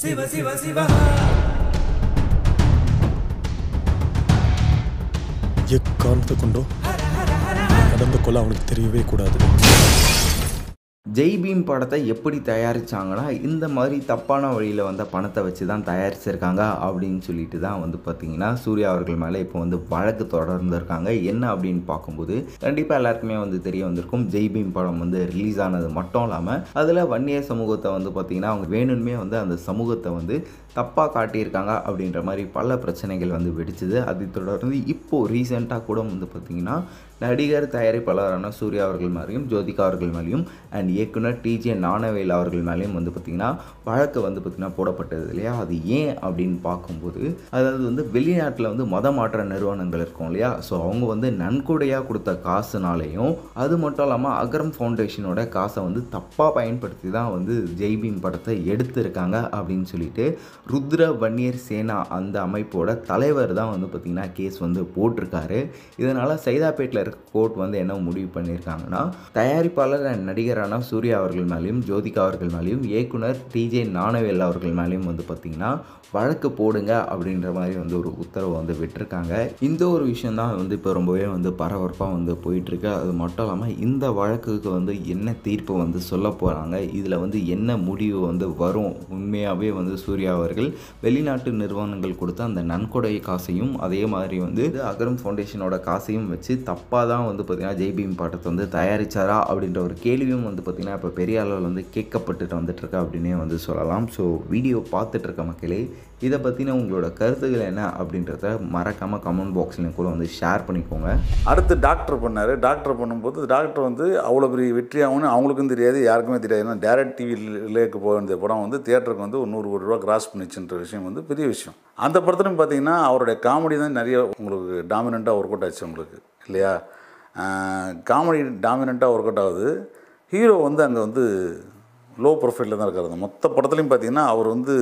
சிவ சிவ சிவா எக்காரணத்தை கொண்டோ? நடந்த கொலை அவனுக்கு தெரியவே கூடாது. ஜெய் பீம் படத்தை எப்படி தயாரித்தாங்கன்னா இந்த மாதிரி தப்பான வழியில் வந்த பணத்தை வச்சு தான் தயாரிச்சிருக்காங்க அப்படின்னு சொல்லிட்டு தான் வந்து பார்த்தீங்கன்னா சூர்யா அவர்கள் மேலே இப்போ வந்து வழக்கு தொடர்ந்துருக்காங்க. என்ன அப்படின்னு பார்க்கும்போது கண்டிப்பாக எல்லாருக்குமே வந்து தெரிய வந்திருக்கும் ஜெய் பீம் படம் வந்து ரிலீஸ் ஆனது மட்டும் இல்லாமல் அதில் வன்னிய சமூகத்தை வந்து பார்த்திங்கன்னா அவங்க வேணும்னே வந்து அந்த சமூகத்தை வந்து தப்பாக காட்டியிருக்காங்க அப்படின்ற மாதிரி பல பிரச்சனைகள் வந்து வெடிச்சது. அதை தொடர்ந்து இப்போது ரீசெண்டாக கூட வந்து பார்த்திங்கன்னா நடிகர் தயாரிப்பாளரான சூர்யா அவர்கள் மேலேயும் ஜோதிகா அவர்கள் மேலேயும் அண்ட் இயக்குனர் டிஜே நாணவேல் அவர்கள் மேலேயும் வந்து பார்த்திங்கன்னா வழக்கு வந்து பார்த்திங்கன்னா போடப்பட்டது இல்லையா? அது ஏன் அப்படின்னு பார்க்கும்போது அதாவது வந்து வெளிநாட்டில் வந்து மத மாற்ற நிறுவனங்கள் இருக்கும் இல்லையா? ஸோ அவங்க வந்து நன்கொடையாக கொடுத்த காசுனாலையும் அது மட்டும் இல்லாமல் அகரம் ஃபவுண்டேஷனோட காசை வந்து தப்பாக பயன்படுத்தி தான் வந்து ஜெய்பீம் படத்தை எடுத்திருக்காங்க அப்படின்னு சொல்லிட்டு ருத்ர வன்னியர் சேனா அந்த அமைப்போட தலைவர் தான் வந்து பார்த்திங்கன்னா கேஸ் வந்து போட்டிருக்காரு. இதனால் சைதாப்பேட்டில் இருக்க கோர்ட் வந்து என்ன முடிவு பண்ணியிருக்காங்கன்னா தயாரிப்பாளர் நடிகரான சூர்யா அவர்கள் மேலேயும் ஜோதிகா அவர்கள் மேலேயும் இயக்குனர் டிஜே நாணவேல் அவர்கள் மேலேயும் வந்து பார்த்திங்கன்னா வழக்கு போடுங்க அப்படின்ற மாதிரி வந்து ஒரு உத்தரவு வந்து விட்டிருக்காங்க. இந்த ஒரு விஷயம் தான் வந்து இப்போ ரொம்பவே வந்து பரபரப்பாக வந்து போயிட்டுருக்கு. அது மட்டும் இல்லாமல் இந்த வழக்குக்கு வந்து என்ன தீர்ப்பு வந்து சொல்ல போகிறாங்க இதில் வந்து என்ன முடிவு வந்து வரும்? உண்மையாகவே வந்து சூர்யா அவர்கள் வெளிநாட்டு நிறுவனங்கள் கொடுத்த அந்த நன்கொடை காசையும் அதே மாதிரி வந்து அகரம் ஃபவுண்டேஷனோட காசையும் வச்சு தப்பாக தான் வந்து பார்த்திங்கன்னா ஜெய்பீம் பாட்டத்தை வந்து தயாரிச்சாரா அப்படின்ற ஒரு கேள்வியும் வந்து பார்த்திங்கன்னா இப்போ பெரிய அளவில் வந்து கேட்கப்பட்டுட்டு வந்துட்டுருக்கா அப்படின்னே வந்து சொல்லலாம். ஸோ வீடியோ பார்த்துட்ருக்க மக்களே இதை பற்றின உங்களோட கருத்துக்கள் என்ன அப்படின்றத மறக்காமல் கமெண்ட் பாக்ஸ்லையும் கூட வந்து ஷேர் பண்ணிக்கோங்க. அடுத்து டாக்டர் பண்ணார். டாக்டர் பண்ணும்போது டாக்டர் வந்து அவ்வளோ பெரிய வெற்றியாகவும் அவங்களுக்கும் தெரியாது யாருக்குமே தெரியாது. ஏன்னா டேரக்ட் டிவி ரிலேக்கு போக வேண்டிய படம் வந்து தியேட்டருக்கு வந்து ஒரு நூறு கோடி ரூபா கிராஸ் பண்ணிச்சுன்ற விஷயம் வந்து பெரிய விஷயம். அந்த படத்துலையும் பார்த்தீங்கன்னா அவருடைய காமெடி தான் நிறைய உங்களுக்கு டாமினண்ட்டாக ஒர்க் அவுட் ஆச்சு உங்களுக்கு இல்லையா? காமெடி டாமினண்ட்டாக ஒர்க் அவுட் ஆகுது. ஹீரோ வந்து அங்கே வந்து லோ ப்ரொஃபைலில் தான் இருக்காரு. அந்த மொத்த படத்துலையும் பார்த்தீங்கன்னா அவர் வந்து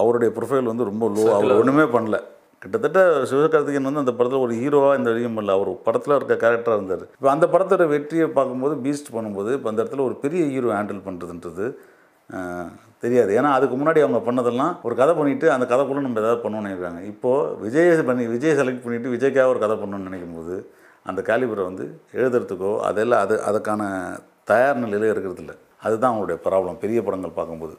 அவருடைய ப்ரொஃபைல் வந்து ரொம்ப லோ அவர் ஒன்றுமே பண்ணல. கிட்டத்தட்ட சிவகார்த்திகேயன் வந்து அந்த படத்தில் ஒரு ஹீரோவாக இந்த வரைக்கும் பண்ணல அவர் படத்தில் இருக்க கேரக்டராக இருந்தார். இப்போ அந்த படத்தோட வெற்றியை பார்க்கும்போது பீஸ்ட் பண்ணும்போது இப்போ அந்த இடத்துல ஒரு பெரிய ஹீரோ ஹேண்டில் பண்ணுறதுன்றது தெரியாது. ஏன்னா அதுக்கு முன்னாடி அவங்க பண்ணதெல்லாம் ஒரு கதை பண்ணிவிட்டு அந்த கதைக்குள்ளே நம்ம ஏதாவது பண்ணணும்னு நினைக்கிறாங்க. இப்போது விஜய் பண்ணி விஜய் செலக்ட் பண்ணிவிட்டு விஜய்க்காக ஒரு கதை பண்ணணும்னு நினைக்கும் போது அந்த கேலிபரை வந்து எழுதுறதுக்கோ அதெல்லாம் அது அதுக்கான தயார் நிலையில் இருக்கிறது இல்லை அதுதான் அவங்களுடைய ப்ராப்ளம் பெரிய படங்கள் பார்க்கும்போது.